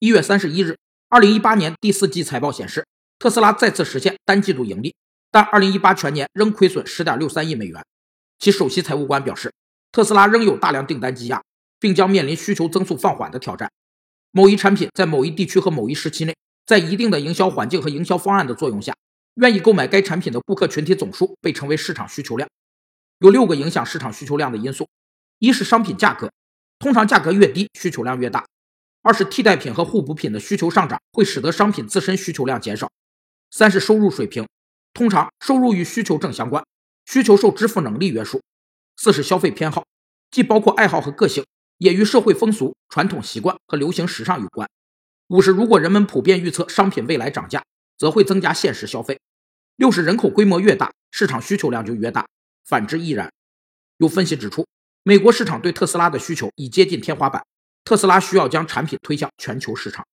一月三十一日，二零一八年第四季财报显示，特斯拉再次实现单季度盈利，但二零一八全年仍亏损十点六三亿美元。其首席财务官表示，特斯拉仍有大量订单积压，并将面临需求增速放缓的挑战。某一产品在某一地区和某一时期内，在一定的营销环境和营销方案的作用下，愿意购买该产品的顾客群体总数被称为市场需求量。有六个影响市场需求量的因素：一是商品价格，通常价格越低，需求量越大；二是替代品和互补品的需求上涨，会使得商品自身需求量减少；三是收入水平，通常收入与需求正相关，需求受支付能力约束；四是消费偏好，既包括爱好和个性，也与社会风俗、传统习惯和流行时尚有关；五是如果人们普遍预测商品未来涨价，则会增加现实消费；六是人口规模越大，市场需求量就越大。反之亦然。有分析指出，美国市场对特斯拉的需求已接近天花板，特斯拉需要将产品推向全球市场。